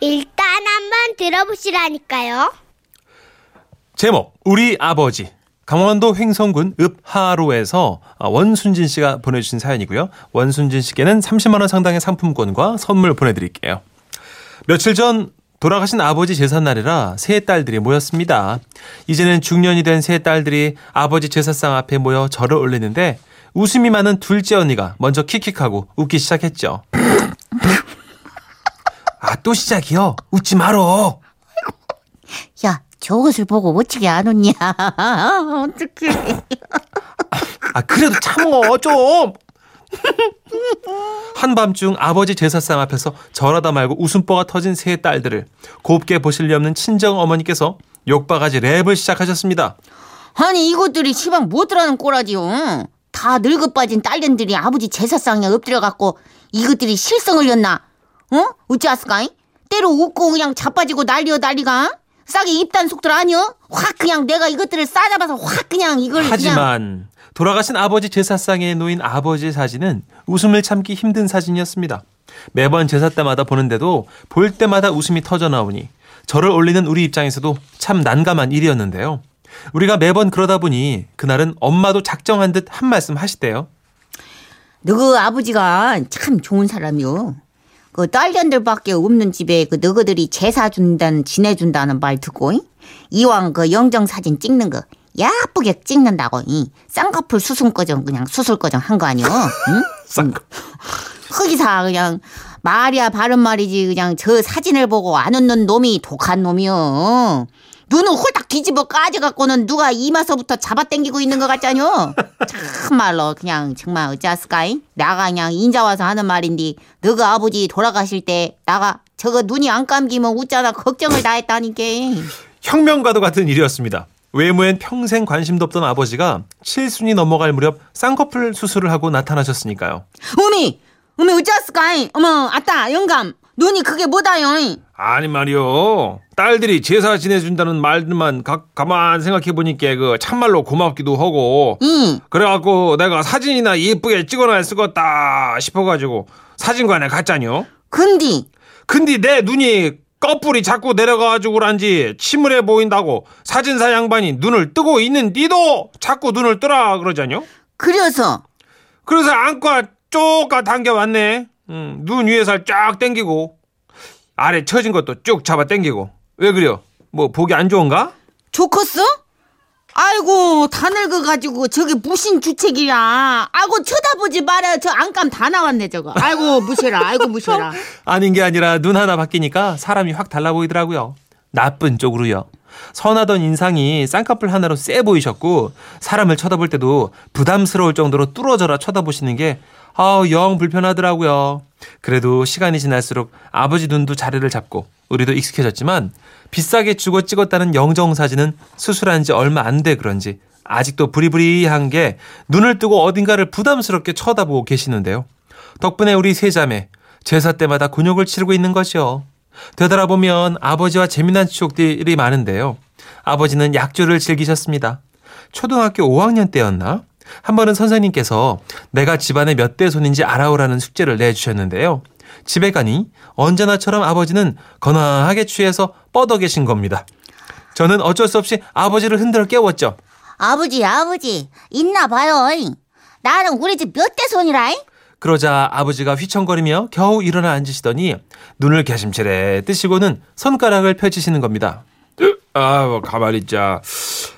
일단 한번 들어보시라니까요. 제목 우리 아버지 강원도 횡성군 읍하로에서 원순진 씨가 보내주신 사연이고요. 원순진 씨께는 30만 원 상당의 상품권과 선물 보내드릴게요. 며칠 전 돌아가신 아버지 제삿날이라 세 딸들이 모였습니다. 이제는 중년이 된 세 딸들이 아버지 제사상 앞에 모여 절을 올리는데 웃음이 많은 둘째 언니가 먼저 킥킥하고 웃기 시작했죠. 아 또 시작이요? 웃지 말어. 야, 저것을 보고 어떻게 안 웃냐? 어떡해. 아 그래도 참어 좀. 한밤중 아버지 제사상 앞에서 절하다 말고 웃음보가 터진 세 딸들을 곱게 보실 리 없는 친정 어머니께서 욕바가지 랩을 시작하셨습니다. 아니, 이것들이 시방 못 들어가는 꼬라지요. 다 늙어 빠진 딸년들이 아버지 제사상에 엎드려 갖고 이것들이 실성을 렸나? 어? 어찌했을까? 때로 웃고 그냥 자빠지고 난리여 난리가? 싸게 입단 속들 아니여? 확 그냥 내가 이것들을 싸잡아서 확 그냥 이걸 그냥 하지만 돌아가신 아버지 제사상에 놓인 아버지의 사진은 웃음을 참기 힘든 사진이었습니다. 매번 제사 때마다 보는데도 볼 때마다 웃음이 터져 나오니 저를 올리는 우리 입장에서도 참 난감한 일이었는데요. 우리가 매번 그러다 보니 그날은 엄마도 작정한 듯 한 말씀 하시대요. 너그 아버지가 참 좋은 사람이요. 그 딸년들밖에 없는 집에 그 너희들이 제사 준다는 지내 준다는 말 듣고 이? 이왕 그 영정 사진 찍는 거 야쁘게 찍는다고 이 쌍꺼풀 수술 거정 그냥 수술 거정 한 거 아니요? 응? 쌍꺼- 흑이사 그냥 말이야 바른 말이지 그냥 저 사진을 보고 안 웃는 놈이 독한 놈이요. 눈을 홀딱 뒤집어 까져갖고는 누가 이마서부터 잡아당기고 있는 것 같잖요. 참말로 그냥 정말 어찌하스까이? 나가 그냥 인자 와서 하는 말인데 너그 아버지 돌아가실 때 나가 저거 눈이 안 감기면 웃잖아 걱정을 다 했다니까. 혁명과도 같은 일이었습니다. 외모엔 평생 관심도 없던 아버지가 칠순이 넘어갈 무렵 쌍꺼풀 수술을 하고 나타나셨으니까요. 어미, 어미 어찌하스까이? 어머, 아따 영감, 눈이 그게 뭐다요? 아니 말이요. 딸들이 제사 지내준다는 말들만 가, 가만 생각해 보니까 그 참말로 고맙기도 하고 응. 그래갖고 내가 사진이나 예쁘게 찍어놔야 쓰겠다 싶어가지고 사진관에 갔잖요. 근데 근데 내 눈이 꺼풀이 자꾸 내려가가지고 그런지 침울해 보인다고 사진사 양반이 눈을 뜨고 있는 니도 자꾸 눈을 뜨라 그러잖요. 그래서 그래서 안과 쪼까 당겨왔네. 음, 눈 위에서 쫙 당기고 아래 처진 것도 쭉 잡아 당기고 왜 그래요? 뭐 보기 안 좋은가? 좋겠어? 아이고 다 늙어가지고 저게 무슨 주책이야 아이고 쳐다보지 마라 저 안감 다 나왔네 저거 아이고 무시해라 아이고 무시해라 아닌 게 아니라 눈 하나 바뀌니까 사람이 확 달라 보이더라고요. 나쁜 쪽으로요. 선하던 인상이 쌍꺼풀 하나로 쎄 보이셨고 사람을 쳐다볼 때도 부담스러울 정도로 뚫어져라 쳐다보시는 게 아우 영 불편하더라고요. 그래도 시간이 지날수록 아버지 눈도 자리를 잡고 우리도 익숙해졌지만 비싸게 주고 찍었다는 영정 사진은 수술한 지 얼마 안 돼 그런지 아직도 부리부리한 게 눈을 뜨고 어딘가를 부담스럽게 쳐다보고 계시는데요. 덕분에 우리 세 자매 제사 때마다 곤욕을 치르고 있는 거죠. 되돌아보면 아버지와 재미난 추억들이 많은데요. 아버지는 약주를 즐기셨습니다. 초등학교 5학년 때였나? 한 번은 선생님께서 내가 집안의 몇 대 손인지 알아오라는 숙제를 내주셨는데요. 집에 가니 언제나처럼 아버지는 건강하게 취해서 뻗어 계신 겁니다. 저는 어쩔 수 없이 아버지를 흔들어 깨웠죠. 아버지 아버지 있나 봐요 나는 우리 집 몇 대 손이라 그러자 아버지가 휘청거리며 겨우 일어나 앉으시더니 눈을 개심치레 뜨시고는 손가락을 펼치시는 겁니다. 아, 가만히 있자.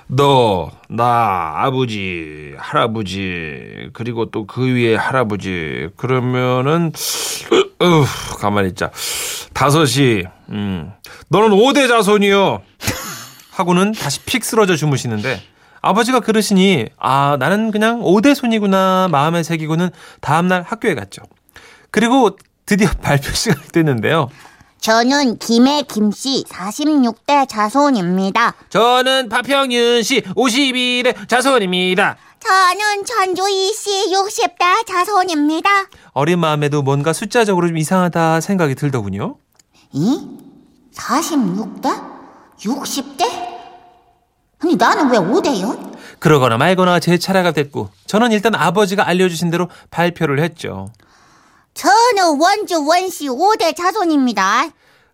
너, 나, 아버지, 할아버지, 그리고 또 그 위에 할아버지. 그러면은, 어, 가만히 있자. 다섯이, 음. 너는 5대 자손이요. 하고는 다시 픽 쓰러져 주무시는데 아버지가 그러시니 아 나는 그냥 오대손이구나 마음에 새기고는 다음날 학교에 갔죠. 그리고 드디어 발표 시간이 됐는데요. 저는 김해 김씨 46대 자손입니다 저는 파평윤 씨 51의 자손입니다. 저는 전주희 씨 60대 자손입니다 어린 마음에도 뭔가 숫자적으로 좀 이상하다 생각이 들더군요. 이? 46대? 60대? 아니 나는 왜 5대요? 그러거나 말거나 제 차례가 됐고 저는 일단 아버지가 알려주신 대로 발표를 했죠. 저는 원주 원씨 5대 자손입니다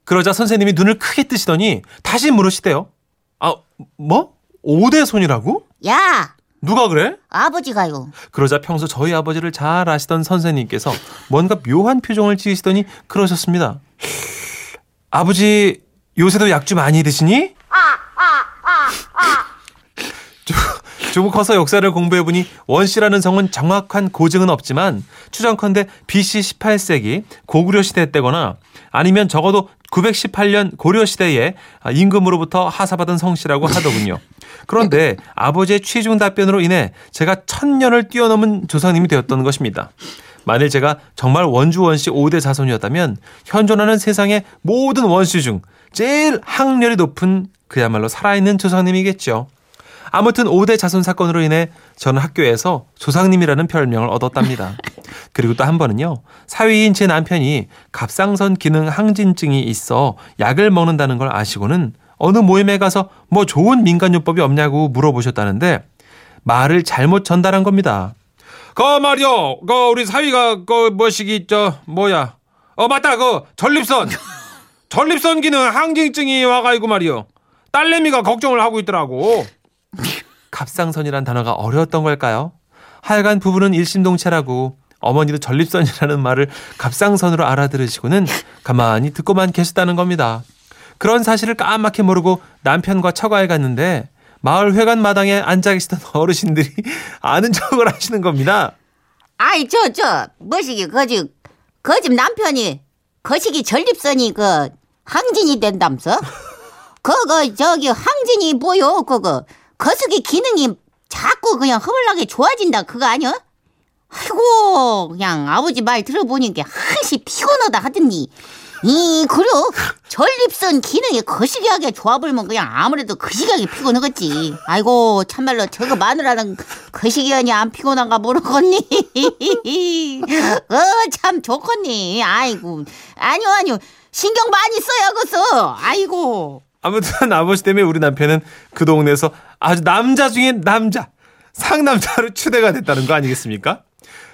그러자 선생님이 눈을 크게 뜨시더니 다시 물으시대요. 아, 뭐? 5대 손이라고? 야 누가 그래? 아버지가요. 그러자 평소 저희 아버지를 잘 아시던 선생님께서 뭔가 묘한 표정을 지으시더니 그러셨습니다. 아버지 요새도 약주 많이 드시니? 조- 조금 커서 역사를 공부해보니 원 씨라는 성은 정확한 고증은 없지만 추정컨대 BC 18세기 고구려 시대 때거나 아니면 적어도 918년 고려 시대에 임금으로부터 하사받은 성씨라고 하더군요. 그런데 아버지의 취중 답변으로 인해 제가 천년을 뛰어넘은 조상님이 되었던 것입니다. 만일 제가 정말 원주 원씨 5대 자손이었다면 현존하는 세상의 모든 원씨 중 제일 학렬이 높은 그야말로 살아있는 조상님이겠죠. 아무튼 5대 자손 사건으로 인해 저는 학교에서 조상님이라는 별명을 얻었답니다. 그리고 또 한 번은요. 사위인 제 남편이 갑상선 기능 항진증이 있어 약을 먹는다는 걸 아시고는 어느 모임에 가서 뭐 좋은 민간요법이 없냐고 물어보셨다는데 말을 잘못 전달한 겁니다. 그 말이요. 그 우리 사위가 그 뭐시기 저 뭐야. 어 맞다. 그 전립선. 전립선 기능 항진증이 와가지고 말이요. 딸내미가 걱정을 하고 있더라고. 갑상선이란 단어가 어려웠던 걸까요? 하여간 부부는 일심동체라고 어머니도 전립선이라는 말을 갑상선으로 알아들으시고는 가만히 듣고만 계셨다는 겁니다. 그런 사실을 까맣게 모르고 남편과 처가에 갔는데 마을 회관 마당에 앉아 계시던 어르신들이 아는 척을 하시는 겁니다. 아이 저 저 뭐시기 거지 거집 남편이 거시기 전립선이 그 항진이 된담서? 그거 저기 항진이 뭐요 그거 거시기 기능이 자꾸 그냥 허물나게 좋아진다 그거 아니야? 아이고 그냥 아버지 말 들어보니까 한시 피곤하다 하더니. 이 그려. 전립선 기능이 거시기하게 좋아불면 그냥 아무래도 거시기하게 피곤하겠지. 아이고 참말로 저거 마누라는 거시기하니 안 피곤한가 모르겠니? 어 참 좋겠니? 아이고. 아니요 아니요. 신경 많이 써야겠어 아이고. 아무튼 아버지 때문에 우리 남편은 그 동네에서 아주 남자 중에 남자, 상남자로 추대가 됐다는 거 아니겠습니까?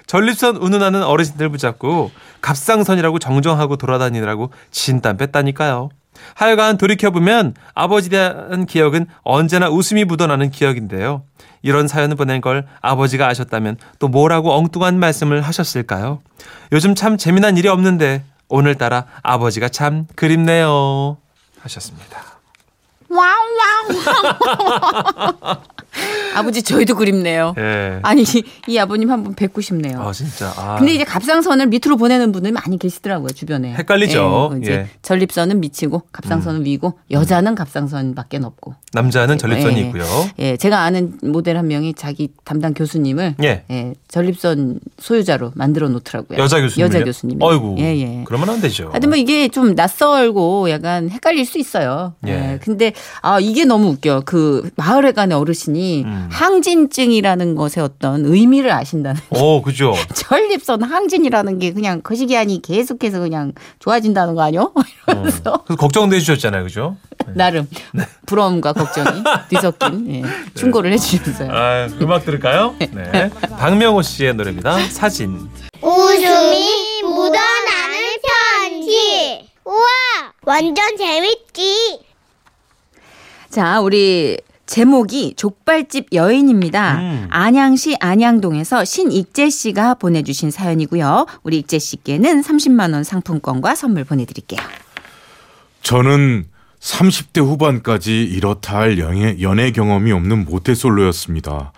전립선 운운하는 어르신들 붙잡고 갑상선이라고 정정하고 돌아다니느라고 진땀 뺐다니까요. 하여간 돌이켜보면 아버지에 대한 기억은 언제나 웃음이 묻어나는 기억인데요. 이런 사연을 보낸 걸 아버지가 아셨다면 또 뭐라고 엉뚱한 말씀을 하셨을까요? 요즘 참 재미난 일이 없는데 오늘따라 아버지가 참 그립네요. 하셨습니다. 哇哇哇 아버지 저희도 그립네요. 예. 아니 이, 이 아버님 한번 뵙고 싶네요. 아 진짜. 아. 근데 이제 갑상선을 밑으로 보내는 분들 많이 계시더라고요 주변에. 헷갈리죠. 예, 이제 예. 음. 전립선은 밑이고 갑상선은 위고 여자는 갑상선밖에 없고. 남자는 전립선이 예. 있고요. 예, 제가 아는 모델 한 명이 자기 담당 교수님을 예. 예, 전립선 소유자로 만들어 놓더라고요. 여자 교수님. 여자 교수님. 어이구. 예, 예. 그러면 안 되죠. 하여튼 뭐 이게 좀 낯설고 약간 헷갈릴 수 있어요. 예. 예. 근데 아 이게 너무 웃겨. 그 마을회관의 어르신이 음. 항진증이라는 것의 어떤 의미를 아신다는. 오, 그죠. 전립선 항진이라는 게 그냥 거시기한이 계속해서 그냥 좋아진다는 거 아니요? 이러면서 그래서 걱정도 해주셨잖아요, 그죠? 나름 부러움과 걱정이 뒤섞인 예, 충고를 해주셨어요. 아, 음악 들을까요? 네. 박명호 씨의 노래입니다. 사진. 웃음이 묻어나는 편지. 우와, 완전 재밌지. 자, 우리 제목이 족발집 여인입니다. 음. 안양시 안양동에서 신익재 씨가 보내주신 사연이고요. 우리 익재 씨께는 30만 원 상품권과 선물 보내드릴게요. 저는 30대 후반까지 이렇다 할 연애, 연애 경험이 없는 모태솔로였습니다.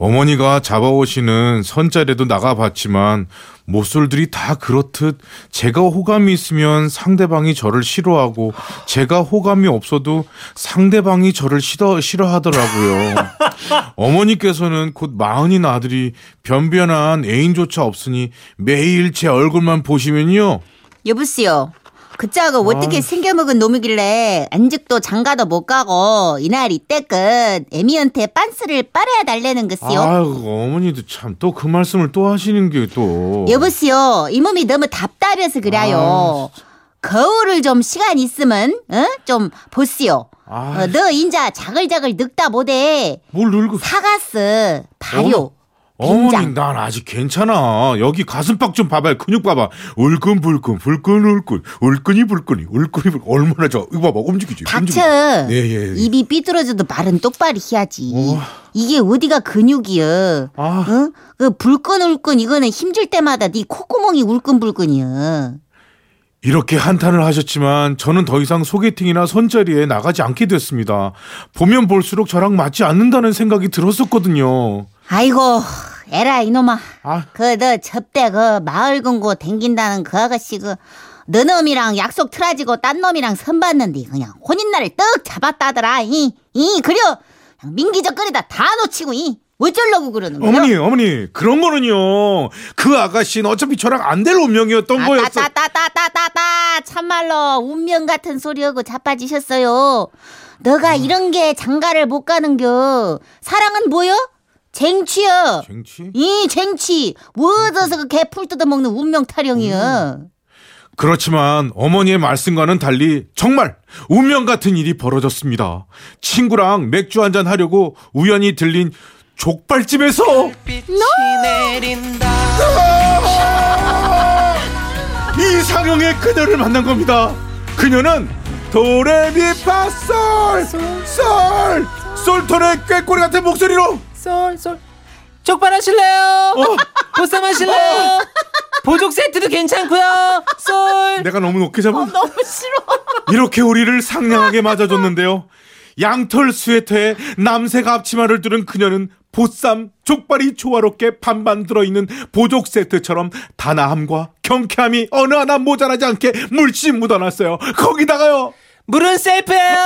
어머니가 잡아오시는 선자리도 나가봤지만 모쏠들이 다 그렇듯 제가 호감이 있으면 상대방이 저를 싫어하고 제가 호감이 없어도 상대방이 저를 싫어, 싫어하더라고요. 어머니께서는 곧 마흔인 아들이 변변한 애인조차 없으니 매일 제 얼굴만 보시면요. 여보세요. 그 짝은 어떻게 생겨먹은 놈이길래 안직도 장가도 못 가고 이날 이때껏 애미한테 빤스를 빨아야 달래는 것이요. 아이고 어머니도 참 또 그 말씀을 또 하시는 게 또. 여보세요. 이 몸이 너무 답답해서 그래요. 거울을 좀 시간 있으면 어? 좀 보시오. 아. 어, 너 인자 자글자글 늙다 못해 뭘 늙고 사가스 발효. 어 머니 빈장. 난 아직 괜찮아. 여기 가슴팍 좀 봐봐요. 근육 봐봐. 울끈불끈 불끈울끈 울끈이 불끈이 울끈이 불끈 얼마나 저 이거 봐봐 움직이지. 닥쳐. 움직이지. 예, 예. 입이 삐뚤어져도 말은 똑바로 해야지. 어. 이게 어디가 근육이여. 아. 응? 그 불끈울끈 이거는 힘줄 때마다 네 콧구멍이 울끈불끈이여. 이렇게 한탄을 하셨지만 저는 더 이상 소개팅이나 손자리에 나가지 않게 됐습니다. 보면 볼수록 저랑 맞지 않는다는 생각이 들었었거든요. 아이고 에라 이놈아. 아. 그너 접대 그 마을 근고 댕긴다는 그 아가씨 그 너 놈이랑 약속 틀어지고 딴 놈이랑 선봤는데 그냥 혼인날을 떡 잡았다더라. 이, 이 그려 그냥 민기적 거리다 다 놓치고 이 어쩌려고 그러는 거야? 어머니, 어머니, 그런 거는요. 그 아가씨는 어차피 저랑 안 될 운명이었던 거였어. 따따따따따따따 참말로 운명 같은 소리하고 자빠지셨어요. 너가 이런 게 장가를 못 가는 겨. 사랑은 뭐여? 쟁취여. 쟁취? 이 쟁취. 어디서 그 개풀 뜯어먹는 운명 타령이여. 그렇지만 어머니의 말씀과는 달리 정말 운명 같은 일이 벌어졌습니다. 친구랑 맥주 한잔 하려고 우연히 들린 족발집에서 이상형의 그녀를 만난 겁니다. 그녀는 도레미파솔 솔 솔톤의 꾀꼬리 같은 목소리로 쏠쏠. 족발 하실래요? 어, 보쌈 하실래요? 보족 세트도 괜찮고요. 쏠. 내가 너무 높게 잡아. 너무 싫어. 이렇게 우리를 상냥하게 맞아줬는데요. 양털 스웨터에 남색 앞치마를 두른 그녀는 보쌈, 족발이 조화롭게 반반 들어있는 보족 세트처럼 단아함과 경쾌함이 어느 하나 모자라지 않게 물씬 묻어났어요. 거기다가요. 물은 셀프예요.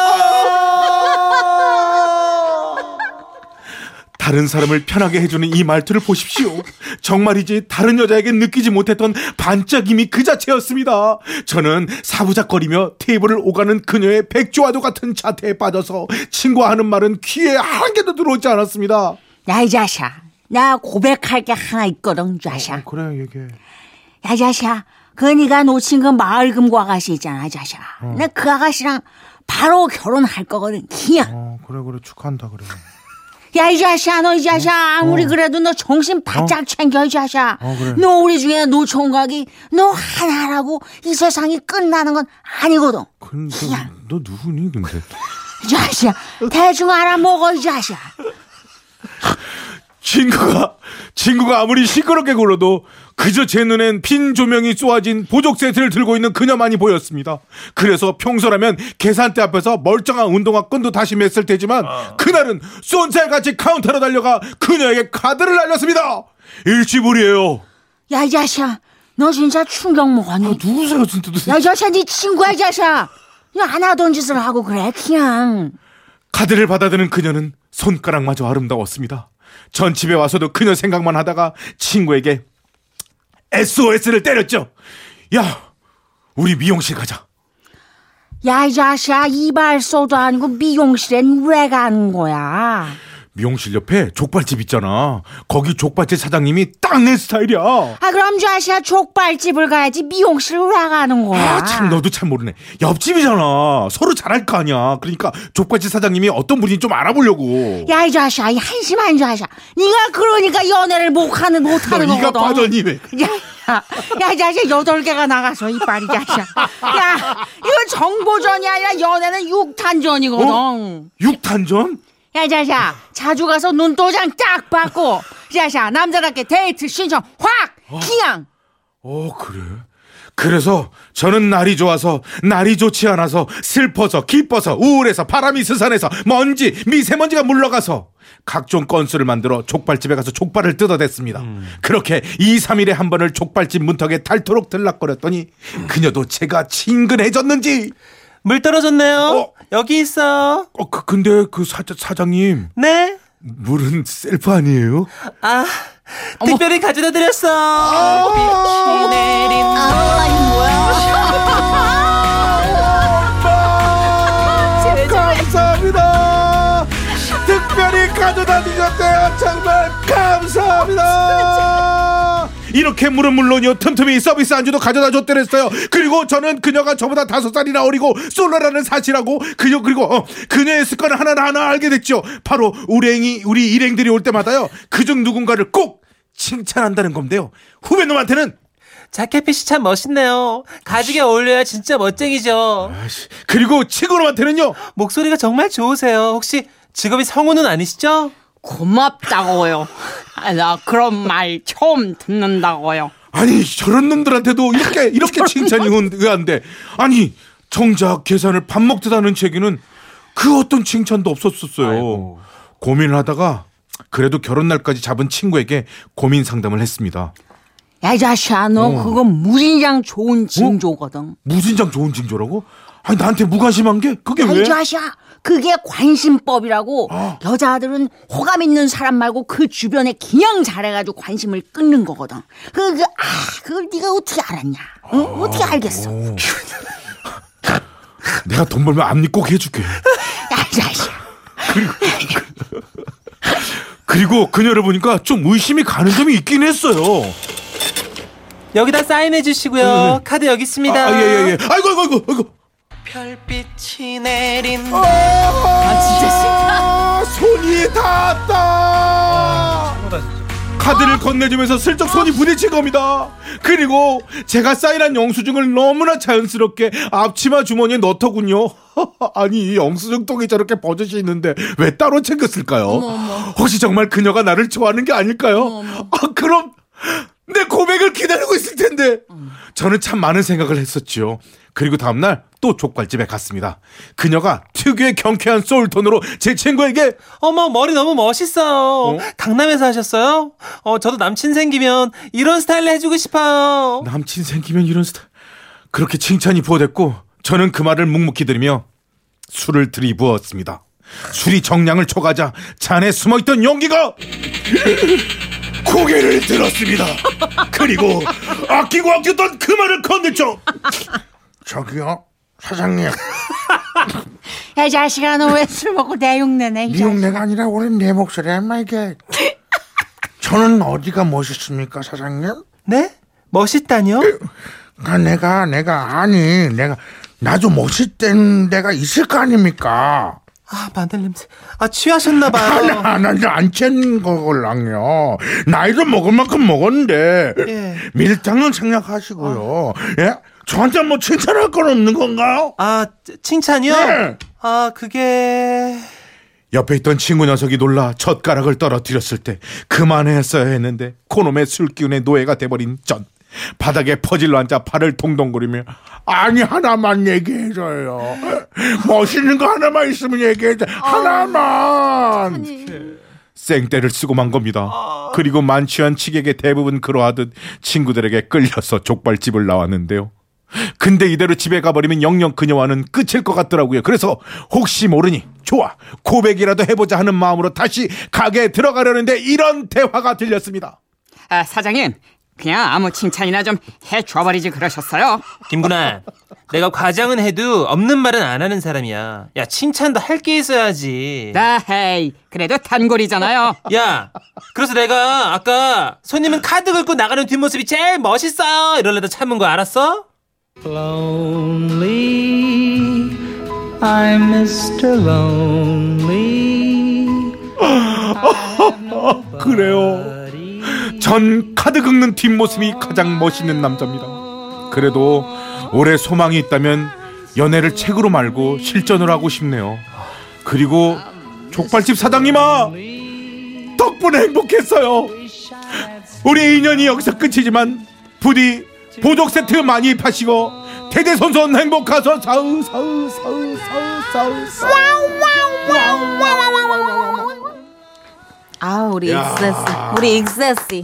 다른 사람을 편하게 해주는 이 말투를 보십시오. 정말이지 다른 여자에게 느끼지 못했던 반짝임이 그 자체였습니다. 저는 사부작거리며 테이블을 오가는 그녀의 백조와도 같은 자태에 빠져서 친구와 하는 말은 귀에 한 개도 들어오지 않았습니다. 야, 이 자샤. 나 고백할 게 하나 있거든, 자샤. 그래 얘기해. 야, 자샤. 그 니가 놓친 그 마을금고 아가씨 있잖아, 자샤. 나그 아가씨랑 바로 결혼할 거거든, 그냥. 어 그래 그래 축하한다 그래. 야, 이 자샤, 너 이 자샤. 아무리 그래도 너 정신 바짝 챙겨, 이 자샤. 어, 그래. 너 우리 중에 노총각이 너 하나라고 이 세상이 끝나는 건 아니거든. 근데 너 누구니 근데? 이 자샤. 대충 알아먹어, 이 자샤. 친구가 친구가 아무리 시끄럽게 굴러도 그저 제 눈엔 빈 조명이 쏘아진 보족 세트를 들고 있는 그녀만이 보였습니다. 그래서 평소라면 계산대 앞에서 멀쩡한 운동화 끈도 다시 맸을 테지만 그날은 쏜살같이 카운터로 달려가 그녀에게 카드를 날렸습니다. 일시불이에요. 야, 이 자샤. 너 진짜 충격 먹었니? 누구세요 진짜? 야, 이 자샤, 네 친구야, 이 자샤. 야, 안 하던 짓을 하고 그래, 그냥. 카드를 받아드는 그녀는 손가락마저 아름다웠습니다. 전 집에 와서도 그녀 생각만 하다가 친구에게 SOS를 때렸죠. 야, 우리 미용실 가자. 야, 이 자샤, 이발소도 아니고 미용실엔 왜 가는 거야? 미용실 옆에 족발집 있잖아. 거기 족발집 사장님이 딱 내 스타일이야. 아, 그럼 자샤 족발집을 가야지 미용실을 왜 가는 거야? 아, 참 너도 참 모르네. 옆집이잖아. 서로 잘할 거 아니야. 그러니까 족발집 사장님이 어떤 분인지 좀 알아보려고. 야, 이 자샤, 이 한심한 자샤. 네가 그러니까 연애를 못 하는 못너 하는 거거든. 빠졌니 왜? 야, 야, 야, 이 자샤 여덟 개가 나가서 이빨이 자샤. 야, 이거 정보전이 아니라 연애는 육탄전이거든. 어? 육탄전? 야, 이 자샤, 자주 가서 눈도장 딱 받고, 이 자샤, 남자답게 데이트 신청 확! 그냥! 어, 그래. 그래서 저는 날이 좋아서 날이 좋지 않아서 슬퍼서 기뻐서 우울해서 바람이 스산해서 먼지 미세먼지가 물러가서 각종 건수를 만들어 족발집에 가서 족발을 뜯어댔습니다. 그렇게 2, 3일에 한 번을 족발집 문턱에 닳도록 들락거렸더니 그녀도 제가 친근해졌는지 물 떨어졌네요. 어? 여기 있어. 어, 그, 근데 그 사, 사장님 네. 물은 셀프 아니에요? 아, 특별히 가져다 드렸어. 내린 감사합니다. 특별히 가져다 주셨대요. 정말 감사합니다. 이렇게 물은 물론이요 틈틈이 서비스 안주도 가져다 줬더랬어요. 그리고 저는 그녀가 저보다 다섯 살이나 어리고 솔로라는 사실하고 그녀 그리고 어, 그녀의 습관을 하나하나 알게 됐죠. 바로 우랭이 우리 일행들이 올 때마다요 그중 누군가를 꼭 칭찬한다는 건데요. 후배 놈한테는 자켓핏이 참 멋있네요. 가죽에 어울려야 진짜 멋쟁이죠. 아이씨, 그리고 친구 놈한테는요. 목소리가 정말 좋으세요. 혹시 직업이 성우는 아니시죠? 고맙다고요. 아, 나 그런 말 처음 듣는다고요. 아니 저런 놈들한테도 이렇게 이렇게 칭찬이 은- 의한데 아니 정작 계산을 밥 먹듯 하는 제기는 그 어떤 칭찬도 없었었어요. 고민을 하다가 그래도 결혼 날까지 잡은 친구에게 고민 상담을 했습니다. 야, 이 자식아, 너 그건 무진장 좋은 징조거든. 무진장 좋은 징조라고? 아니 나한테 무관심한 게 그게 야, 왜? 이 자식아, 그게 관심법이라고. 여자들은 호감 있는 사람 말고 그 주변에 그냥 잘해가지고 관심을 끊는 거거든. 그, 그, 아, 그걸 네가 어떻게 알았냐? 응? 어 떻게 알겠어? 야, 내가 돈 벌면 앞니 꼭 해줄게. 이 자식아. 그리고 그녀를 보니까 좀 의심이 가는 점이 있긴 했어요. 여기다 사인해 주시고요. 카드 여기 있습니다. 아, 예, 예, 예. 아이고, 아이고, 아이고, 아이고. 별빛이 내린다. 아, 손이 닿았다. 카드를 건네주면서 슬쩍 손이 부딪힌 겁니다. 그리고 제가 사인한 영수증을 너무나 자연스럽게 앞치마 주머니에 넣더군요. 아니 이 영수증 통에 저렇게 버젓이 있는데 왜 따로 챙겼을까요? 혹시 정말 그녀가 나를 좋아하는 게 아닐까요? 아 그럼 내 고백을 기다리고 있을 텐데. 저는 참 많은 생각을 했었지요. 그리고 다음날 또 족발집에 갔습니다. 그녀가 특유의 경쾌한 소울톤으로 제 친구에게 어머 머리 너무 멋있어요. 강남에서 하셨어요? 어 저도 남친 생기면 이런 스타일로 해주고 싶어요. 남친 생기면 이런 스타일 그렇게 칭찬이 부어댔고 저는 그 말을 묵묵히 들으며 술을 들이부었습니다. 술이 정량을 초과하자 잔에 숨어있던 용기가 고개를 들었습니다. 그리고 아끼고 아꼈던 그 말을 건넸죠. 저기요 사장님 야, 이 자식아, 너 왜 술 먹고 내용내네, 이네 자식아. 용내가 아니라 원래 내 목소리 엄마 이게 저는 어디가 멋있습니까 사장님? 네? 멋있다뇨? 아, 내가 내가 아니 내가 나도 멋있던 데가 있을 거 아닙니까? 아 마늘 냄새. 아 취하셨나 봐요. 나안챈 거걸랑요. 나이도 먹을 만큼 먹었는데 예. 밀당은 생략하시고요. 예? 저한테 뭐 칭찬할 건 없는 건가요? 아 칭찬이요? 네. 아 그게 옆에 있던 친구 녀석이 놀라 젓가락을 떨어뜨렸을 때 그만했어야 했는데 코놈의 술 기운에 노예가 돼버린 전 바닥에 퍼질러 앉아 팔을 동동거리며 아니 하나만 얘기해줘요. 멋있는 거 하나만 있으면 얘기해줘. 하나만. 생떼를 쓰고 만 겁니다. 그리고 만취한 치객의 대부분 그러하듯 친구들에게 끌려서 족발집을 나왔는데요 근데 이대로 집에 가버리면 영영 그녀와는 끝일 것 같더라고요. 그래서 혹시 모르니 좋아 고백이라도 해보자 하는 마음으로 다시 가게에 들어가려는데 이런 대화가 들렸습니다. 아, 사장님, 그냥 아무 칭찬이나 좀 해줘버리지 그러셨어요. 김구나. 내가 과장은 해도 없는 말은 안 하는 사람이야. 야 칭찬도 할 게 있어야지. 나 헤이, 그래도 단골이잖아요. 야, 그래서 내가 아까 손님은 카드 긁고 나가는 뒷모습이 제일 멋있어 이럴래도 참은 거 알았어? Lonely, I'm Mr. Lonely. 그래요. 전 카드 긁는 뒷모습이 가장 멋있는 남자입니다. 그래도 올해 소망이 있다면 연애를 책으로 말고 실전을 하고 싶네요. 그리고 족발집 사장님아 덕분에 행복했어요. 우리 인연이 여기서 끝이지만 부디 보족 세트 많이 파시고 대대손손 행복하소 사우 사우 사우 사우 사우 사우 아, 우 리 야. 익세스. 우리 익세스.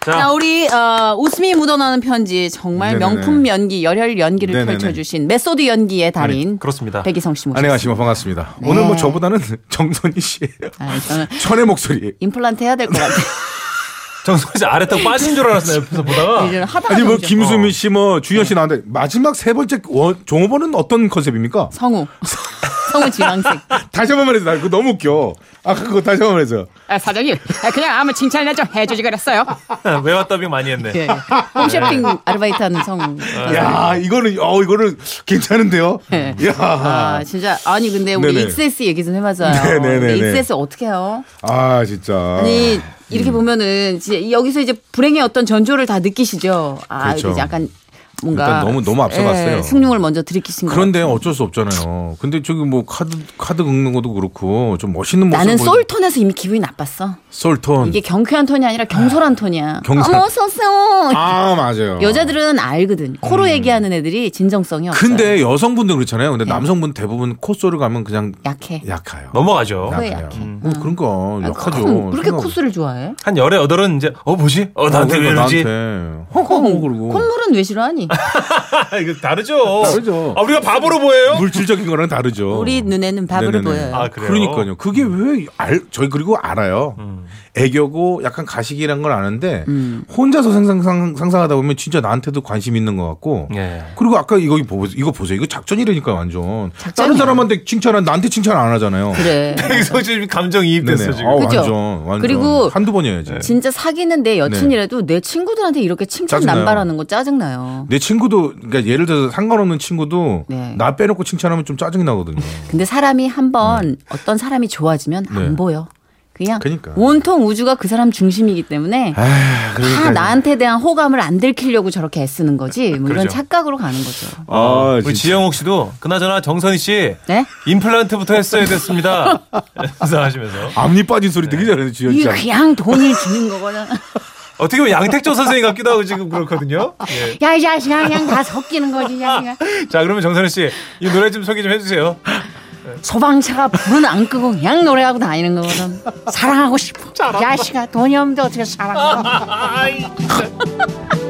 자. 자, 우리 어, 웃음이 묻어나는 편지 정말 네네네. 명품 연기, 열혈 연기를 네네네. 펼쳐주신 메소드 연기의 달인 아니, 그렇습니다. 백이성 씨 모셨습니다. 안녕하십니까 반갑습니다. 오늘 뭐 저보다는 정선희 씨예요. 아, 저는 천의 목소리. 임플란트 해야 될 것 같아요. 정선 씨 아래 딱 빠진 줄 알았어요 옆에서 보다가. 하다가 아니 뭐 정신- 김수미 씨뭐 주현 씨 나왔는데 마지막 세 번째 원, 종업원은 어떤 컨셉입니까? 성우. 성우 지망생. 다시 한 번만 해서 나 그거 너무 웃겨. 아까 그거 다시 한 번만 해서. 아, 사장님, 아, 그냥 아무 칭찬이나 좀 해주지 그랬어요. 외화 더빙 많이 했네. 예. 홈쇼핑 아르바이트하는 성우. 야 이거는 어 이거는 괜찮은데요. 네. 야. 아 진짜 아니 근데 우리 네네. 익세스 얘기 좀 해봐줘요. 근데 익세스 어떻게 해요? 아 진짜. 아니 이렇게 보면은 진짜 여기서 이제 불행의 어떤 전조를 다 느끼시죠. 아 그렇죠. 이게 약간 뭔가 일단 너무- 너무 앞서갔어요. 예, 승용을 먼저 들이키신 거. 그런데 어쩔 수 없잖아요. 근데 저기 뭐 카드 카드 긁는 것도 그렇고 좀 멋있는 모습. 나는 보여- 솔톤에서 이미 기분이 나빴어. 솔톤. 이게 경쾌한 톤이 아니라 경솔한 톤이야. 경솔. 어머 소소. 아 맞아요. 여자들은 알거든. 코로 얘기하는 애들이 진정성이 없어요. 근데 여성분들 그렇잖아요. 근데 남성분 대부분 콧소리 가면 그냥 약해. 약해요. 넘어가죠. 약해요. 약해. 음, 그러니까 아, 약하죠. 그럼 그렇게 콧소리를 좋아해? 한 열에 여덟은 이제 어 뭐지? 어 나한테 왜 그러니까 이러지? 나한테 허허 그러고 콧물은 왜 싫어하니? 아, 이거 다르죠. 다르죠. 아, 우리가 바보로 보여요? 물질적인 거랑 다르죠. 우리 눈에는 바보로 네네네. 보여요. 아 그래요. 그러니까요. 그게 왜 알, 저희 그리고 알아요. 음. 애교고 약간 가식이란 걸 아는데 음. 혼자서 상상, 상, 상상하다 보면 진짜 나한테도 관심 있는 것 같고 예. 그리고 아까 이거 보세요. 이거 보세요. 이거 작전이라니까 완전. 다른 작전이야. 사람한테 칭찬한 나한테 칭찬 안 하잖아요. 그래. 여기서 지금 감정 이입됐어. 지금. 아, 그죠? 완전 완전 그리고 한두 번이어야지. 진짜 사귀는 내 여친이라도 내 친구들한테 이렇게 칭찬 네. 짜증나요. 남발하는 거 짜증나요. 내 친구도 그러니까 예를 들어서 상관없는 친구도 네. 나 빼놓고 칭찬하면 좀 짜증이 나거든요. 근데 사람이 한번 어떤 사람이 좋아지면 안 네. 보여. 그냥 그러니까. 온통 우주가 그 사람 중심이기 때문에 아, 다 나한테 대한 호감을 안 들키려고 저렇게 애쓰는 거지. 뭐 이런 그러죠. 착각으로 가는 거죠. 아, 우리 진짜. 지영옥 씨도 그나저나 정선희 씨 네? 임플란트부터 했어야 됐습니다. 하시면서 앞니 빠진 소리 되게 잘해 주현 이게 씨. 그냥 돈을 주는 거거든. 어떻게 보면 양택조 선생님 같기도 하고 지금 그렇거든요. 예. 야, 이 자식아, 그냥 다 섞이는 거지, 야, 그냥. 자 그러면 정선희 씨이 노래 좀 소개 좀 해주세요. 소방차가 불은 안 끄고 그냥 노래하고 다니는 거거든. 사랑하고 싶어. 이 자식아, 돈이 없는데 어떻게 사랑해.